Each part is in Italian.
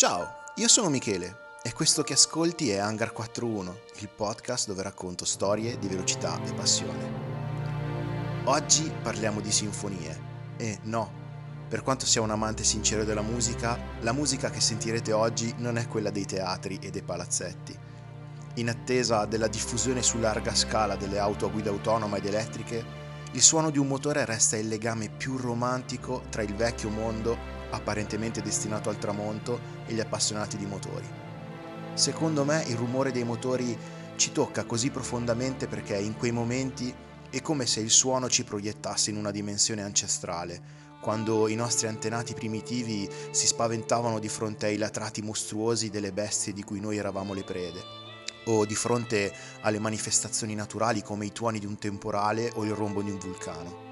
Ciao, io sono Michele e questo che ascolti è Hangar 41, il podcast dove racconto storie di velocità e passione. Oggi parliamo di sinfonie e no, per quanto sia un amante sincero della musica, la musica che sentirete oggi non è quella dei teatri e dei palazzetti. In attesa della diffusione su larga scala delle auto a guida autonoma ed elettriche, il suono di un motore resta il legame più romantico tra il vecchio mondo apparentemente destinato al tramonto, e gli appassionati di motori. Secondo me il rumore dei motori ci tocca così profondamente perché in quei momenti è come se il suono ci proiettasse in una dimensione ancestrale, quando i nostri antenati primitivi si spaventavano di fronte ai latrati mostruosi delle bestie di cui noi eravamo le prede, o di fronte alle manifestazioni naturali come i tuoni di un temporale o il rombo di un vulcano.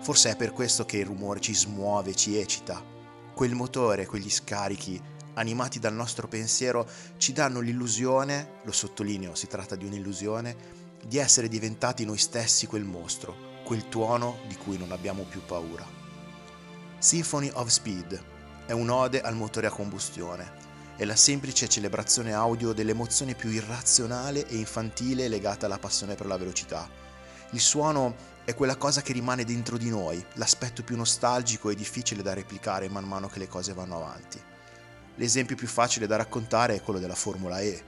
Forse è per questo che il rumore ci smuove, ci eccita, quel motore, quegli scarichi animati dal nostro pensiero ci danno l'illusione, lo sottolineo, si tratta di un'illusione, di essere diventati noi stessi quel mostro, quel tuono di cui non abbiamo più paura. Symphony of Speed è un'ode al motore a combustione, è la semplice celebrazione audio dell'emozione più irrazionale e infantile legata alla passione per la velocità. Il suono è quella cosa che rimane dentro di noi, l'aspetto più nostalgico e difficile da replicare man mano che le cose vanno avanti. L'esempio più facile da raccontare è quello della Formula E,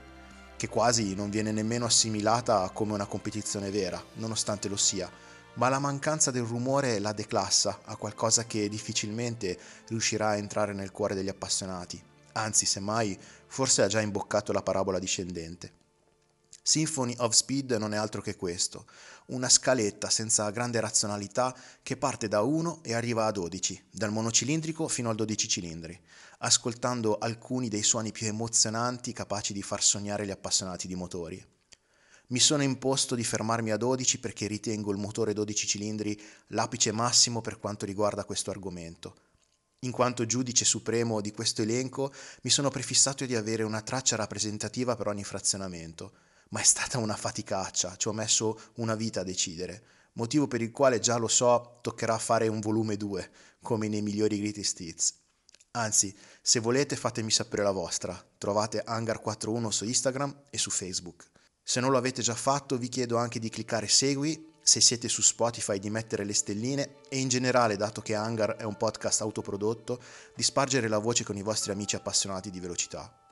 che quasi non viene nemmeno assimilata come una competizione vera, nonostante lo sia, ma la mancanza del rumore la declassa a qualcosa che difficilmente riuscirà a entrare nel cuore degli appassionati, anzi semmai forse ha già imboccato la parabola discendente. Symphony of Speed non è altro che questo, una scaletta senza grande razionalità che parte da 1 e arriva a 12, dal monocilindrico fino al 12 cilindri, ascoltando alcuni dei suoni più emozionanti capaci di far sognare gli appassionati di motori. Mi sono imposto di fermarmi a 12 perché ritengo il motore 12 cilindri l'apice massimo per quanto riguarda questo argomento. In quanto giudice supremo di questo elenco, mi sono prefissato di avere una traccia rappresentativa per ogni frazionamento ma è stata una faticaccia, ci ho messo una vita a decidere, motivo per il quale già lo so toccherà fare un volume 2, come nei migliori greatest hits. Anzi, se volete fatemi sapere la vostra, trovate Hangar41 su Instagram e su Facebook. Se non lo avete già fatto vi chiedo anche di cliccare segui, se siete su Spotify di mettere le stelline e in generale, dato che Hangar è un podcast autoprodotto, di spargere la voce con i vostri amici appassionati di velocità.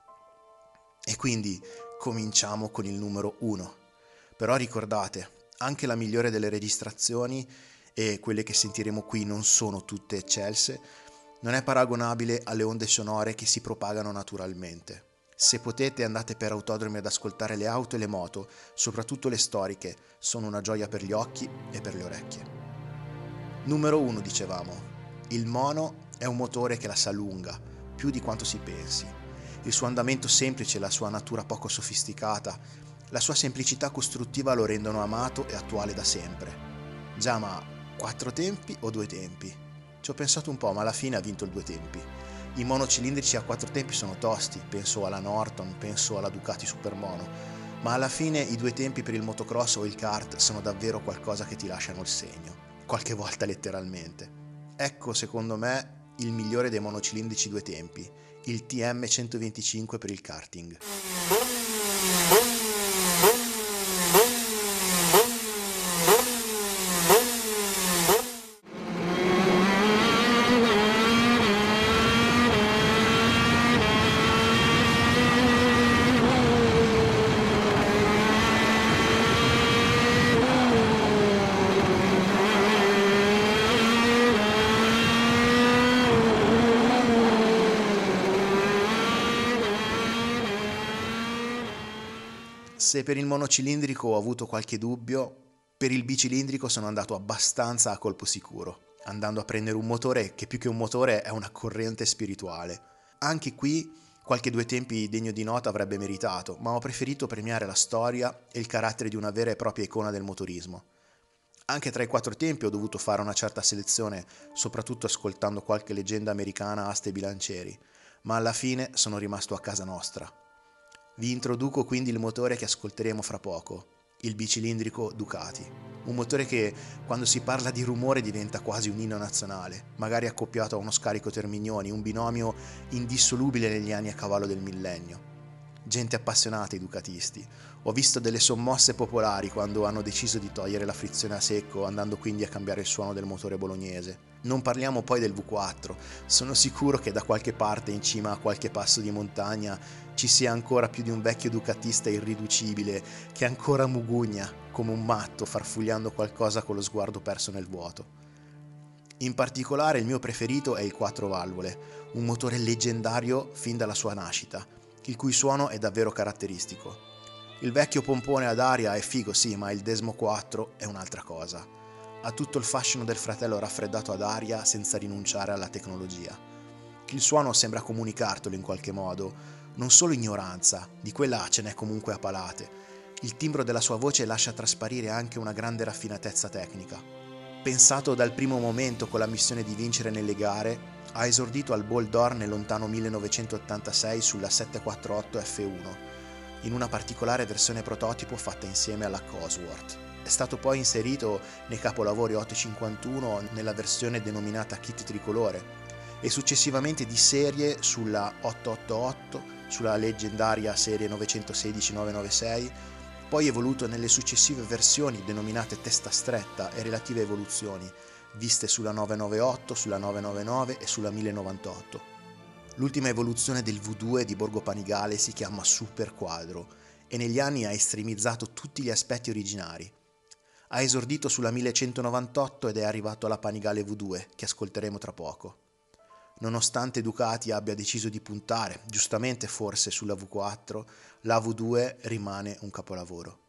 E quindi cominciamo con il numero 1. Però ricordate, anche la migliore delle registrazioni, e quelle che sentiremo qui non sono tutte eccelse, non è paragonabile alle onde sonore che si propagano naturalmente. Se potete andate per autodromi ad ascoltare le auto e le moto, soprattutto le storiche, sono una gioia per gli occhi e per le orecchie. Numero 1 dicevamo. Il mono è un motore che la sa lunga, più di quanto si pensi il suo andamento semplice, la sua natura poco sofisticata, la sua semplicità costruttiva lo rendono amato e attuale da sempre. Già, ma quattro tempi o due tempi? Ci ho pensato un po', ma alla fine ha vinto il due tempi. I monocilindrici a quattro tempi sono tosti, penso alla Norton, penso alla Ducati Supermono, ma alla fine i due tempi per il motocross o il kart sono davvero qualcosa che ti lasciano il segno, qualche volta letteralmente. Ecco, secondo me, il migliore dei monocilindrici due tempi, il TM125 per il karting. Se per il monocilindrico ho avuto qualche dubbio, per il bicilindrico sono andato abbastanza a colpo sicuro, andando a prendere un motore che più che un motore è una corrente spirituale. Anche qui qualche due tempi degno di nota avrebbe meritato, ma ho preferito premiare la storia e il carattere di una vera e propria icona del motorismo. Anche tra i quattro tempi ho dovuto fare una certa selezione, soprattutto ascoltando qualche leggenda americana aste bilancieri, ma alla fine sono rimasto a casa nostra, vi introduco quindi il motore che ascolteremo fra poco, il bicilindrico Ducati. un motore che quando si parla di rumore diventa quasi un inno nazionale, magari accoppiato a uno scarico Termignoni, un binomio indissolubile negli anni a cavallo del millennio. Gente appassionata, i ducatisti. Ho visto delle sommosse popolari quando hanno deciso di togliere la frizione a secco, andando quindi a cambiare il suono del motore bolognese. Non parliamo poi del V4, sono sicuro che da qualche parte in cima a qualche passo di montagna ci sia ancora più di un vecchio ducatista irriducibile che ancora mugugna come un matto farfugliando qualcosa con lo sguardo perso nel vuoto. In particolare il mio preferito è il 4 valvole, un motore leggendario fin dalla sua nascita, il cui suono è davvero caratteristico. Il vecchio pompone ad aria è figo sì, ma il Desmo 4 è un'altra cosa ha tutto il fascino del fratello raffreddato ad aria senza rinunciare alla tecnologia. Il suono sembra comunicartelo in qualche modo, non solo ignoranza, di quella ce n'è comunque a palate. Il timbro della sua voce lascia trasparire anche una grande raffinatezza tecnica. Pensato dal primo momento con la missione di vincere nelle gare, ha esordito al Ball nel lontano 1986 sulla 748 F1, in una particolare versione prototipo fatta insieme alla Cosworth. È stato poi inserito nei capolavori 851 nella versione denominata kit tricolore e successivamente di serie sulla 888, sulla leggendaria serie 916-996, poi evoluto nelle successive versioni denominate testa stretta e relative evoluzioni, viste sulla 998, sulla 999 e sulla 1098. L'ultima evoluzione del V2 di Borgo Panigale si chiama Super Quadro e negli anni ha estremizzato tutti gli aspetti originari, ha esordito sulla 1198 ed è arrivato alla Panigale V2, che ascolteremo tra poco. Nonostante Ducati abbia deciso di puntare, giustamente forse, sulla V4, la V2 rimane un capolavoro.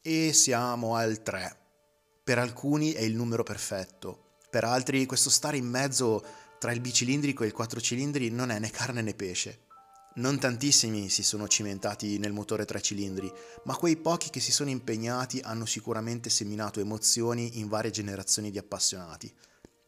E siamo al 3. Per alcuni è il numero perfetto, per altri questo stare in mezzo tra il bicilindrico e il 4 cilindri non è né carne né pesce. Non tantissimi si sono cimentati nel motore 3 cilindri, ma quei pochi che si sono impegnati hanno sicuramente seminato emozioni in varie generazioni di appassionati.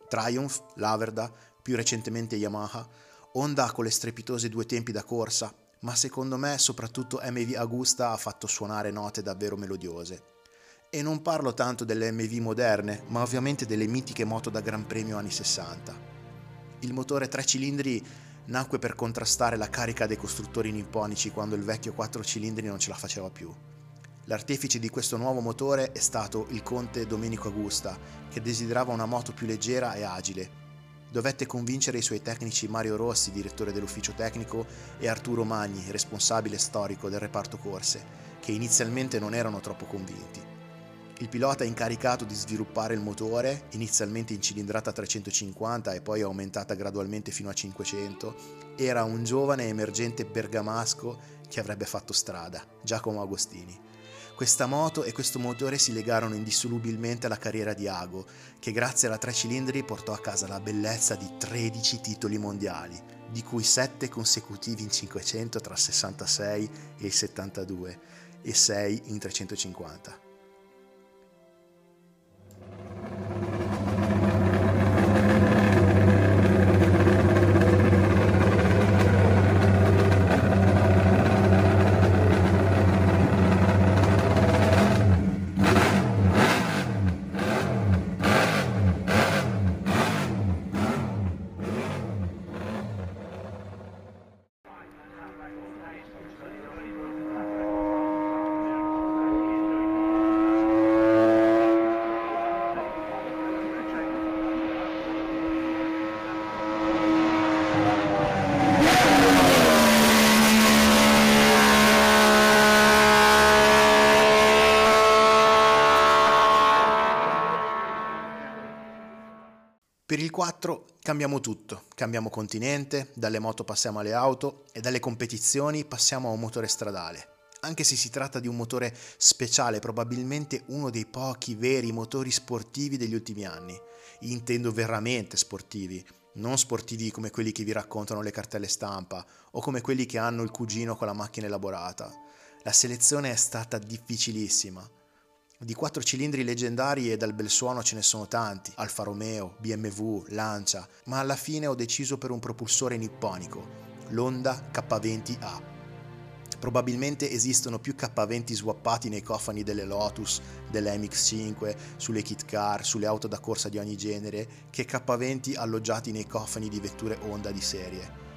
Triumph, Laverda, più recentemente Yamaha, Honda con le strepitose due tempi da corsa, ma secondo me soprattutto MV Agusta ha fatto suonare note davvero melodiose. E non parlo tanto delle MV moderne, ma ovviamente delle mitiche moto da Gran Premio anni 60. Il motore 3 cilindri nacque per contrastare la carica dei costruttori nipponici quando il vecchio 4 cilindri non ce la faceva più. L'artefice di questo nuovo motore è stato il conte Domenico Agusta, che desiderava una moto più leggera e agile, dovette convincere i suoi tecnici Mario Rossi, direttore dell'ufficio tecnico, e Arturo Magni, responsabile storico del reparto corse, che inizialmente non erano troppo convinti. Il pilota incaricato di sviluppare il motore, inizialmente in cilindrata 350 e poi aumentata gradualmente fino a 500, era un giovane emergente bergamasco che avrebbe fatto strada, Giacomo Agostini. Questa moto e questo motore si legarono indissolubilmente alla carriera di Ago, che grazie alla tre cilindri portò a casa la bellezza di 13 titoli mondiali, di cui 7 consecutivi in 500 tra il 66 e il 72 e 6 in 350. Per il 4 cambiamo tutto, cambiamo continente, dalle moto passiamo alle auto e dalle competizioni passiamo a un motore stradale. Anche se si tratta di un motore speciale, probabilmente uno dei pochi veri motori sportivi degli ultimi anni. Intendo veramente sportivi, non sportivi come quelli che vi raccontano le cartelle stampa o come quelli che hanno il cugino con la macchina elaborata. La selezione è stata difficilissima. Di quattro cilindri leggendari e dal bel suono ce ne sono tanti, Alfa Romeo, BMW, Lancia, ma alla fine ho deciso per un propulsore nipponico, l'Honda K20A. Probabilmente esistono più K20 swappati nei cofani delle Lotus, delle MX5, sulle kit car, sulle auto da corsa di ogni genere, che K20 alloggiati nei cofani di vetture Honda di serie.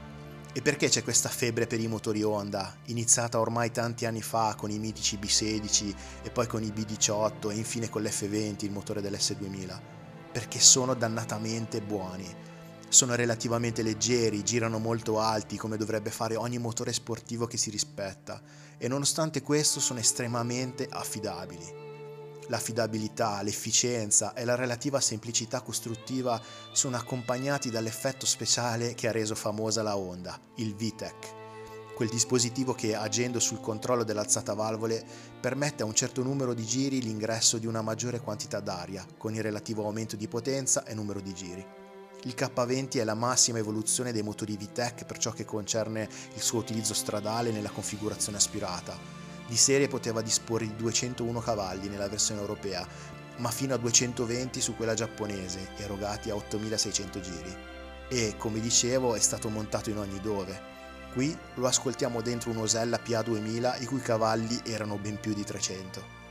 E perché c'è questa febbre per i motori Honda, iniziata ormai tanti anni fa con i mitici B16 e poi con i B18 e infine con l'F20, il motore dell'S2000? Perché sono dannatamente buoni sono relativamente leggeri, girano molto alti come dovrebbe fare ogni motore sportivo che si rispetta e nonostante questo sono estremamente affidabili. L'affidabilità, l'efficienza e la relativa semplicità costruttiva sono accompagnati dall'effetto speciale che ha reso famosa la Honda, il VTEC, quel dispositivo che agendo sul controllo dell'alzata valvole permette a un certo numero di giri l'ingresso di una maggiore quantità d'aria con il relativo aumento di potenza e numero di giri. Il K20 è la massima evoluzione dei motori VTEC per ciò che concerne il suo utilizzo stradale nella configurazione aspirata. Di serie poteva disporre di 201 cavalli nella versione europea, ma fino a 220 su quella giapponese, erogati a 8600 giri. E, come dicevo, è stato montato in ogni dove. Qui lo ascoltiamo dentro un Osella PA2000 i cui cavalli erano ben più di 300.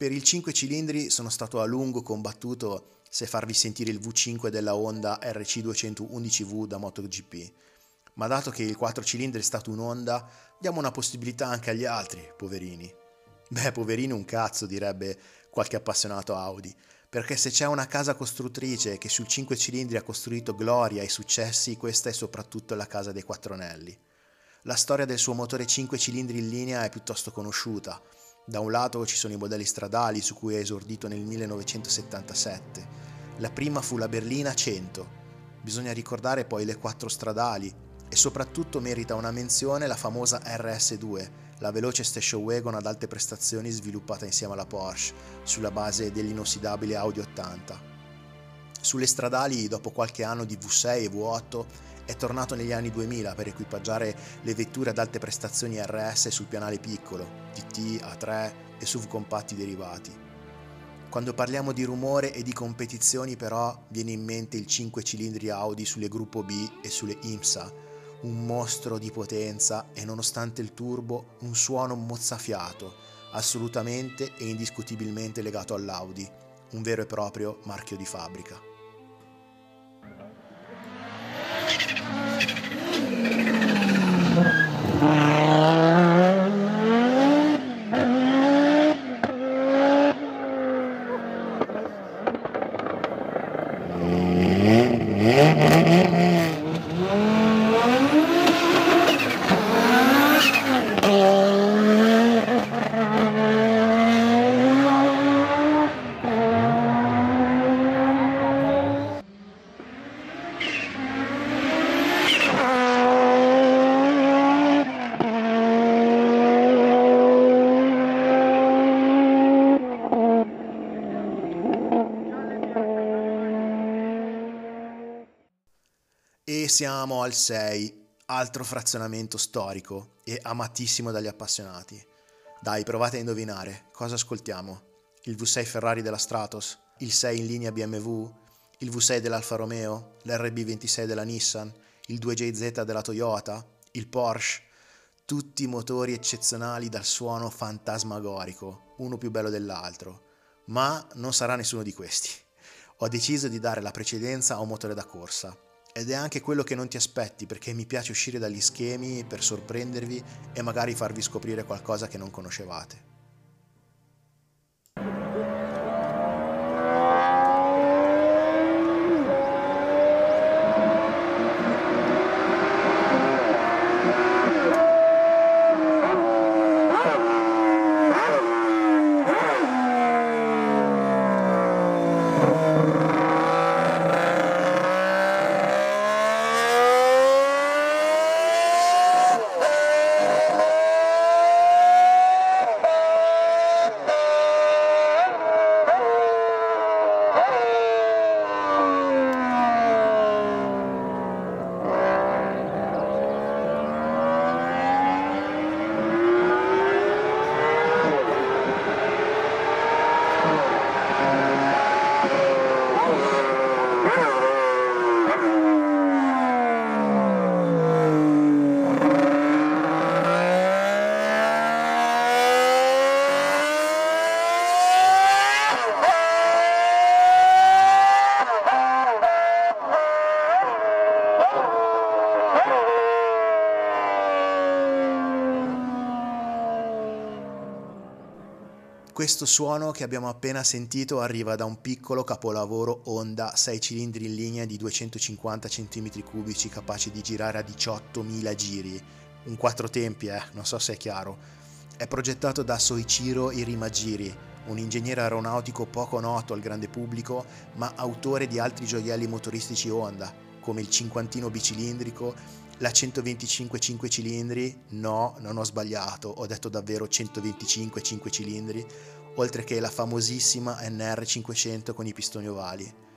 Per il 5 cilindri sono stato a lungo combattuto se farvi sentire il V5 della Honda RC211V da MotoGP, ma dato che il 4 cilindri è stato un Honda, diamo una possibilità anche agli altri, poverini. Beh, poverini un cazzo, direbbe qualche appassionato Audi, perché se c'è una casa costruttrice che sul 5 cilindri ha costruito gloria e successi, questa è soprattutto la casa dei quattro anelli. La storia del suo motore 5 cilindri in linea è piuttosto conosciuta, da un lato ci sono i modelli stradali su cui è esordito nel 1977. La prima fu la Berlina 100. Bisogna ricordare poi le quattro stradali e soprattutto merita una menzione la famosa RS2, la veloce station wagon ad alte prestazioni sviluppata insieme alla Porsche sulla base dell'inossidabile Audi 80. Sulle stradali, dopo qualche anno di V6 e V8, è tornato negli anni 2000 per equipaggiare le vetture ad alte prestazioni RS sul pianale piccolo, TT, A3 e SUV compatti derivati. Quando parliamo di rumore e di competizioni però viene in mente il 5 cilindri Audi sulle gruppo B e sulle IMSA, un mostro di potenza e nonostante il turbo un suono mozzafiato, assolutamente e indiscutibilmente legato all'Audi, un vero e proprio marchio di fabbrica. E al 6, altro frazionamento storico e amatissimo dagli appassionati. Dai, provate a indovinare, cosa ascoltiamo? il V6 Ferrari della Stratos, il 6 in linea BMW, il V6 dell'Alfa Romeo, l'RB26 della Nissan, il 2JZ della Toyota, il Porsche, tutti motori eccezionali dal suono fantasmagorico, uno più bello dell'altro, ma non sarà nessuno di questi. Ho deciso di dare la precedenza a un motore da corsa ed è anche quello che non ti aspetti perché mi piace uscire dagli schemi per sorprendervi e magari farvi scoprire qualcosa che non conoscevate. Questo suono che abbiamo appena sentito arriva da un piccolo capolavoro Honda 6 cilindri in linea di 250 cm3 capace di girare a 18.000 giri. Un quattro tempi, eh, non so se è chiaro. È progettato da Soichiro Irimagiri, un ingegnere aeronautico poco noto al grande pubblico, ma autore di altri gioielli motoristici Honda, come il cinquantino bicilindrico, la 125 5 cilindri, no, non ho sbagliato, ho detto davvero 125 5 cilindri, oltre che la famosissima NR500 con i pistoni ovali.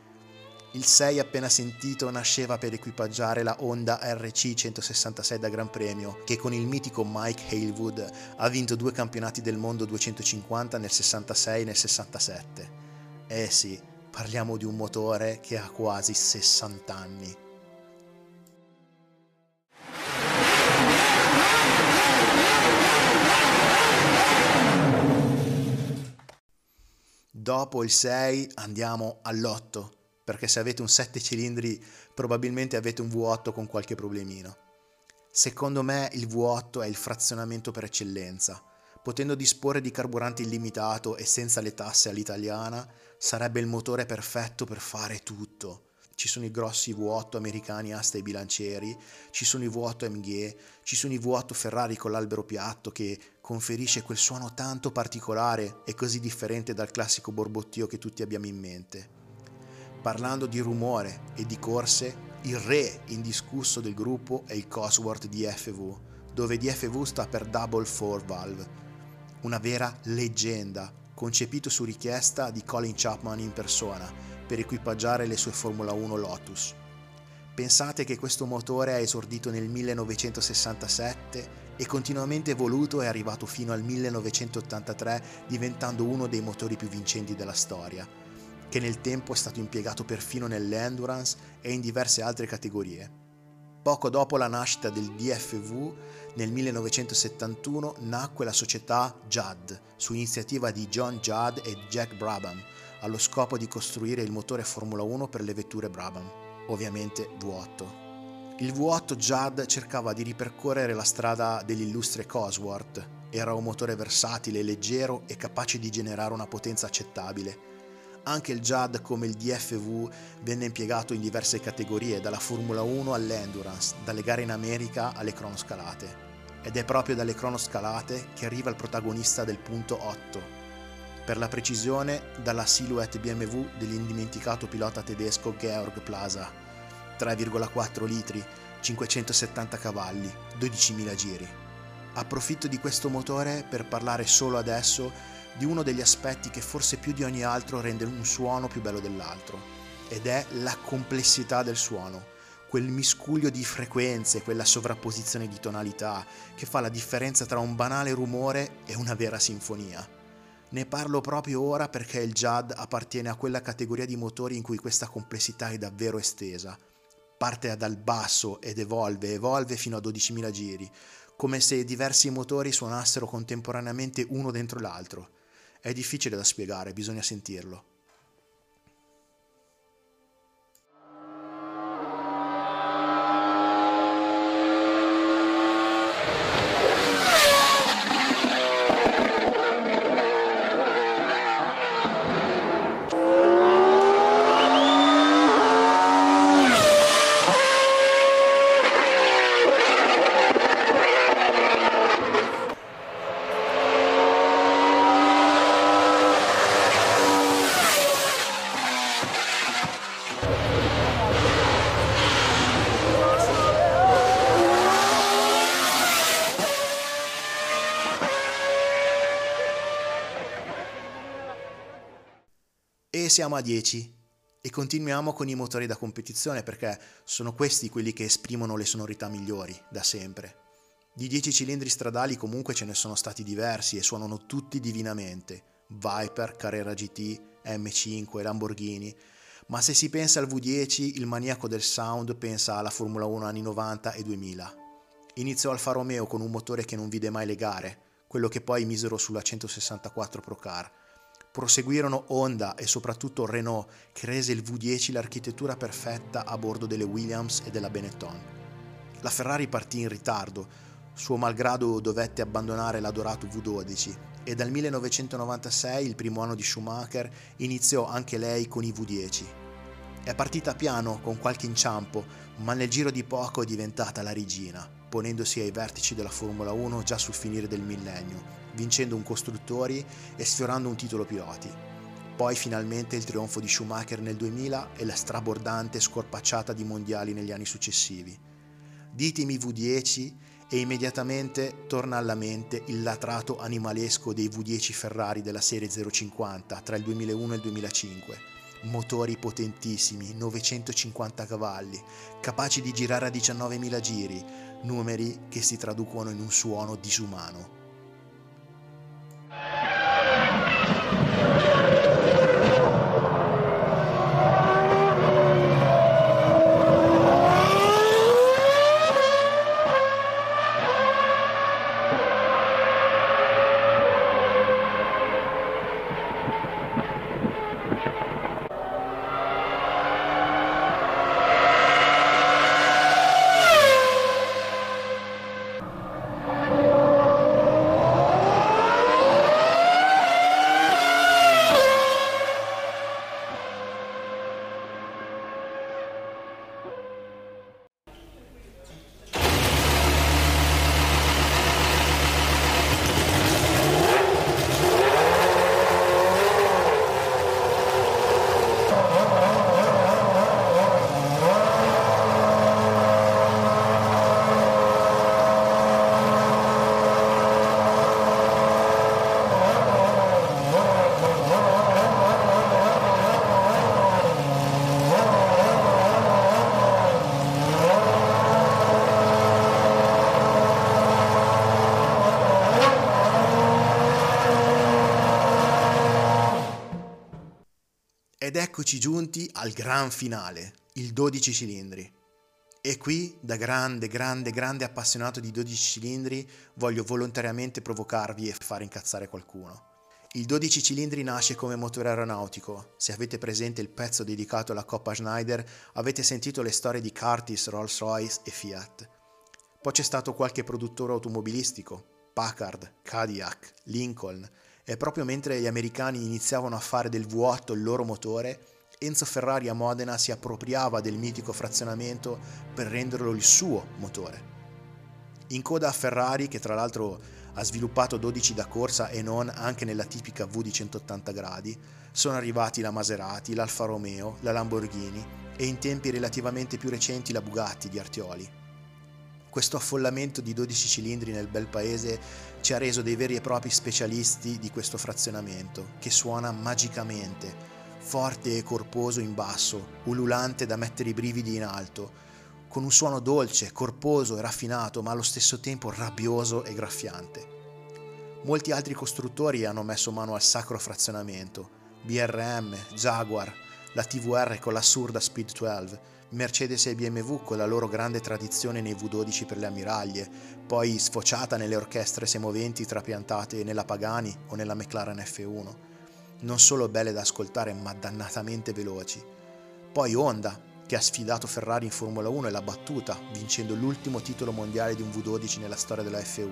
Il 6 appena sentito nasceva per equipaggiare la Honda RC 166 da Gran Premio, che con il mitico Mike Halewood ha vinto due campionati del mondo 250 nel 66 e nel 67. Eh sì, parliamo di un motore che ha quasi 60 anni. Dopo il 6 andiamo all'8, perché se avete un 7 cilindri probabilmente avete un V8 con qualche problemino. Secondo me il V8 è il frazionamento per eccellenza. Potendo disporre di carburante illimitato e senza le tasse all'italiana, sarebbe il motore perfetto per fare tutto ci sono i grossi V8 americani asta ai bilancieri, ci sono i V8 MG, ci sono i V8 Ferrari con l'albero piatto che conferisce quel suono tanto particolare e così differente dal classico borbottio che tutti abbiamo in mente. Parlando di rumore e di corse, il re indiscusso del gruppo è il Cosworth DFV, dove DFV sta per Double Four Valve, una vera leggenda, concepito su richiesta di Colin Chapman in persona per equipaggiare le sue Formula 1 Lotus. Pensate che questo motore è esordito nel 1967 e continuamente evoluto è arrivato fino al 1983 diventando uno dei motori più vincenti della storia, che nel tempo è stato impiegato perfino nell'endurance e in diverse altre categorie. Poco dopo la nascita del DFV, nel 1971 nacque la società Judd, su iniziativa di John Judd e Jack Brabham, allo scopo di costruire il motore Formula 1 per le vetture Brabham, ovviamente V8. Il V8 Judd cercava di ripercorrere la strada dell'illustre Cosworth, era un motore versatile, leggero e capace di generare una potenza accettabile. Anche il Judd, come il DFV, venne impiegato in diverse categorie, dalla Formula 1 all'Endurance, dalle gare in America alle cronoscalate. Ed è proprio dalle cronoscalate che arriva il protagonista del punto 8, per la precisione dalla silhouette BMW dell'indimenticato pilota tedesco Georg Plaza, 3,4 litri, 570 cavalli, 12.000 giri. Approfitto di questo motore per parlare solo adesso di uno degli aspetti che forse più di ogni altro rende un suono più bello dell'altro, ed è la complessità del suono, quel miscuglio di frequenze, quella sovrapposizione di tonalità che fa la differenza tra un banale rumore e una vera sinfonia. Ne parlo proprio ora perché il JAD appartiene a quella categoria di motori in cui questa complessità è davvero estesa. Parte dal basso ed evolve, evolve fino a 12.000 giri, come se diversi motori suonassero contemporaneamente uno dentro l'altro. È difficile da spiegare, bisogna sentirlo. E siamo a 10 e continuiamo con i motori da competizione perché sono questi quelli che esprimono le sonorità migliori da sempre. Di 10 cilindri stradali comunque ce ne sono stati diversi e suonano tutti divinamente. Viper, Carrera GT, M5, Lamborghini. Ma se si pensa al V10, il maniaco del sound pensa alla Formula 1 anni 90 e 2000. Iniziò Alfa Romeo con un motore che non vide mai le gare, quello che poi misero sulla 164 Pro Car Proseguirono Honda e soprattutto Renault, che rese il V10 l'architettura perfetta a bordo delle Williams e della Benetton. La Ferrari partì in ritardo, suo malgrado dovette abbandonare l'adorato V12 e dal 1996, il primo anno di Schumacher, iniziò anche lei con i V10. È partita piano, con qualche inciampo, ma nel giro di poco è diventata la regina, ponendosi ai vertici della Formula 1 già sul finire del millennio vincendo un costruttori e sfiorando un titolo piloti. Poi finalmente il trionfo di Schumacher nel 2000 e la strabordante scorpacciata di mondiali negli anni successivi. Ditemi V10 e immediatamente torna alla mente il latrato animalesco dei V10 Ferrari della serie 050 tra il 2001 e il 2005. Motori potentissimi, 950 cavalli, capaci di girare a 19.000 giri, numeri che si traducono in un suono disumano. Ed eccoci giunti al gran finale, il 12 cilindri. E qui, da grande, grande, grande appassionato di 12 cilindri, voglio volontariamente provocarvi e far incazzare qualcuno. Il 12 cilindri nasce come motore aeronautico. Se avete presente il pezzo dedicato alla Coppa Schneider, avete sentito le storie di Curtis, Rolls-Royce e Fiat. Poi c'è stato qualche produttore automobilistico, Packard, Cadillac, Lincoln, e proprio mentre gli americani iniziavano a fare del V8 il loro motore, Enzo Ferrari a Modena si appropriava del mitico frazionamento per renderlo il suo motore. In coda a Ferrari, che tra l'altro ha sviluppato 12 da corsa e non anche nella tipica V di 180 gradi, sono arrivati la Maserati, l'Alfa Romeo, la Lamborghini e in tempi relativamente più recenti la Bugatti di Artioli. Questo affollamento di 12 cilindri nel bel paese ci ha reso dei veri e propri specialisti di questo frazionamento, che suona magicamente, forte e corposo in basso, ululante da mettere i brividi in alto, con un suono dolce, corposo e raffinato, ma allo stesso tempo rabbioso e graffiante. Molti altri costruttori hanno messo mano al sacro frazionamento. BRM, Jaguar, la TVR con l'assurda Speed 12, Mercedes e BMW con la loro grande tradizione nei V12 per le ammiraglie, poi sfociata nelle orchestre semoventi trapiantate nella Pagani o nella McLaren F1. Non solo belle da ascoltare, ma dannatamente veloci. Poi Honda, che ha sfidato Ferrari in Formula 1 e l'ha battuta, vincendo l'ultimo titolo mondiale di un V12 nella storia della F1.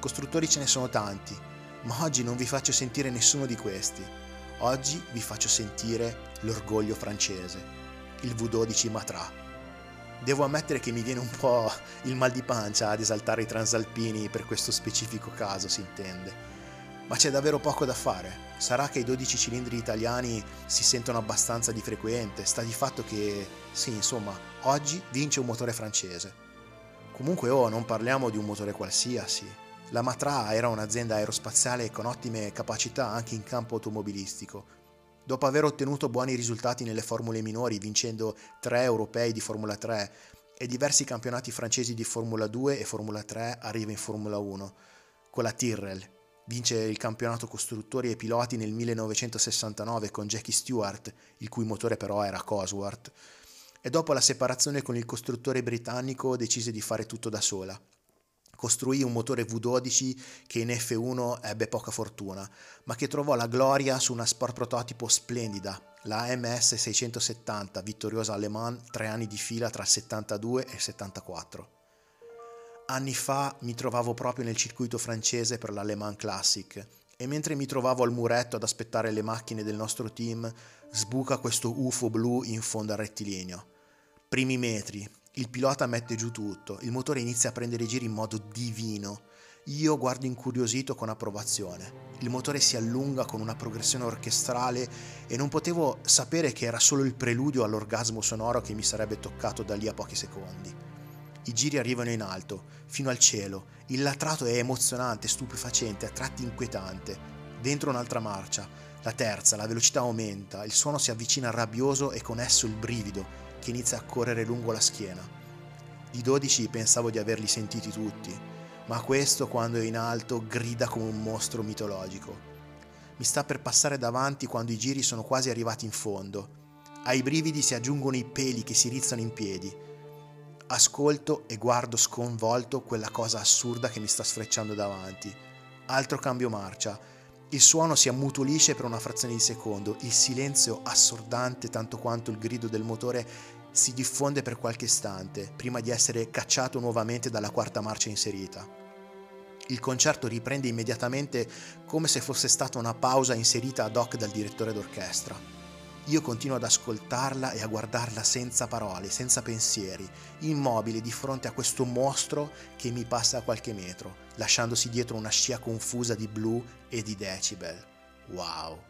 Costruttori ce ne sono tanti, ma oggi non vi faccio sentire nessuno di questi. Oggi vi faccio sentire l'orgoglio francese, il V12 Matra. Devo ammettere che mi viene un po' il mal di pancia ad esaltare i transalpini per questo specifico caso, si intende ma c'è davvero poco da fare. Sarà che i 12 cilindri italiani si sentono abbastanza di frequente, sta di fatto che, sì, insomma, oggi vince un motore francese. Comunque, oh, non parliamo di un motore qualsiasi. La Matra era un'azienda aerospaziale con ottime capacità anche in campo automobilistico. Dopo aver ottenuto buoni risultati nelle formule minori, vincendo tre europei di Formula 3 e diversi campionati francesi di Formula 2 e Formula 3, arriva in Formula 1 con la Tyrrell, Vince il campionato costruttori e piloti nel 1969 con Jackie Stewart, il cui motore però era Cosworth, e dopo la separazione con il costruttore britannico decise di fare tutto da sola. Costruì un motore V12 che in F1 ebbe poca fortuna, ma che trovò la gloria su una sport prototipo splendida, la MS 670, vittoriosa a Le Mans tre anni di fila tra il 72 e il 74 anni fa mi trovavo proprio nel circuito francese per l'Allemand Classic e mentre mi trovavo al muretto ad aspettare le macchine del nostro team, sbuca questo UFO blu in fondo al rettilineo. Primi metri, il pilota mette giù tutto, il motore inizia a prendere giri in modo divino. Io guardo incuriosito con approvazione. Il motore si allunga con una progressione orchestrale e non potevo sapere che era solo il preludio all'orgasmo sonoro che mi sarebbe toccato da lì a pochi secondi. I giri arrivano in alto, fino al cielo. Il latrato è emozionante, stupefacente, a tratti inquietante. Dentro un'altra marcia. La terza, la velocità aumenta, il suono si avvicina rabbioso e con esso il brivido che inizia a correre lungo la schiena. Di 12 pensavo di averli sentiti tutti, ma questo quando è in alto grida come un mostro mitologico. Mi sta per passare davanti quando i giri sono quasi arrivati in fondo. Ai brividi si aggiungono i peli che si rizzano in piedi ascolto e guardo sconvolto quella cosa assurda che mi sta sfrecciando davanti. Altro cambio marcia. Il suono si ammutolisce per una frazione di secondo, il silenzio assordante tanto quanto il grido del motore si diffonde per qualche istante, prima di essere cacciato nuovamente dalla quarta marcia inserita. Il concerto riprende immediatamente come se fosse stata una pausa inserita ad hoc dal direttore d'orchestra. Io continuo ad ascoltarla e a guardarla senza parole, senza pensieri, immobile di fronte a questo mostro che mi passa a qualche metro, lasciandosi dietro una scia confusa di blu e di decibel. Wow!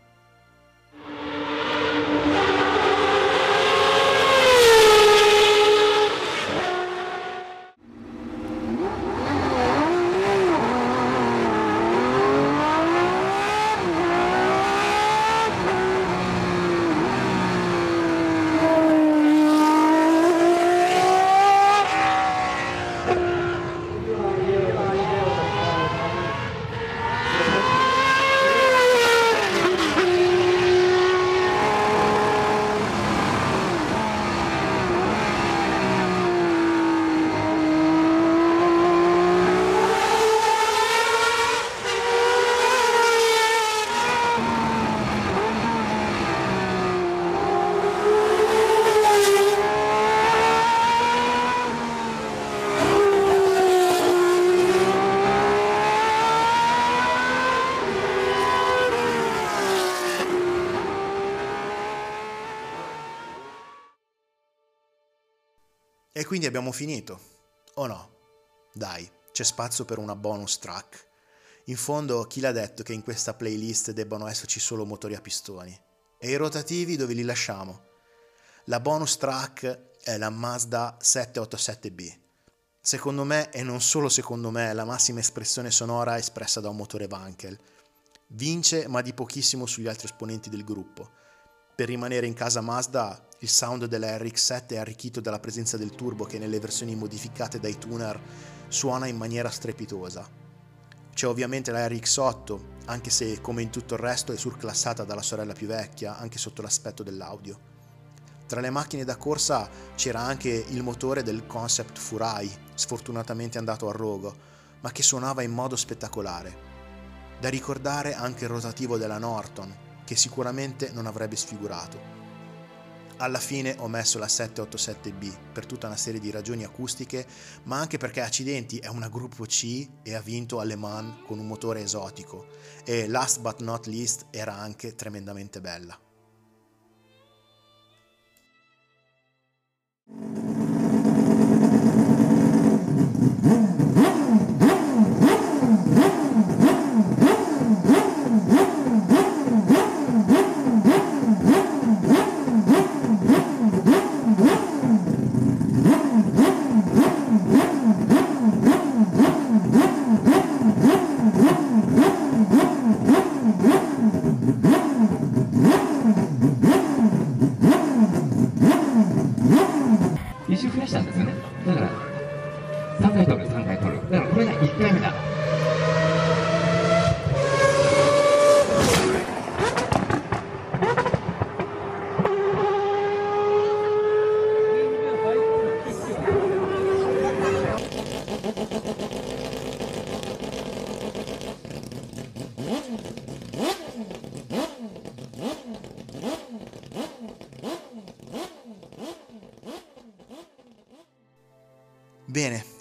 E quindi abbiamo finito. O no? Dai, c'è spazio per una bonus track. In fondo, chi l'ha detto che in questa playlist debbano esserci solo motori a pistoni? E i rotativi dove li lasciamo? La bonus track è la Mazda 787B. Secondo me, e non solo secondo me, è la massima espressione sonora espressa da un motore Wankel. Vince, ma di pochissimo sugli altri esponenti del gruppo. Per rimanere in casa Mazda, il sound della RX7 è arricchito dalla presenza del turbo che nelle versioni modificate dai tuner suona in maniera strepitosa. C'è ovviamente la RX8, anche se come in tutto il resto è surclassata dalla sorella più vecchia, anche sotto l'aspetto dell'audio. Tra le macchine da corsa c'era anche il motore del concept Furai, sfortunatamente andato a rogo, ma che suonava in modo spettacolare. Da ricordare anche il rotativo della Norton, che sicuramente non avrebbe sfigurato. Alla fine ho messo la 787B per tutta una serie di ragioni acustiche, ma anche perché accidenti è una gruppo C e ha vinto a Le Mans con un motore esotico e last but not least era anche tremendamente bella. したんですよね。だから、3回取る、3回取る。だからこれが1回目だ。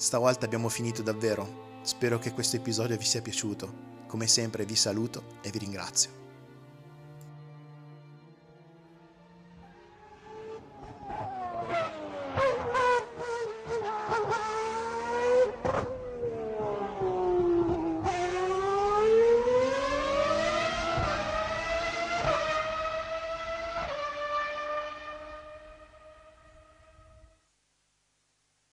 Stavolta abbiamo finito davvero. Spero che questo episodio vi sia piaciuto. Come sempre vi saluto e vi ringrazio.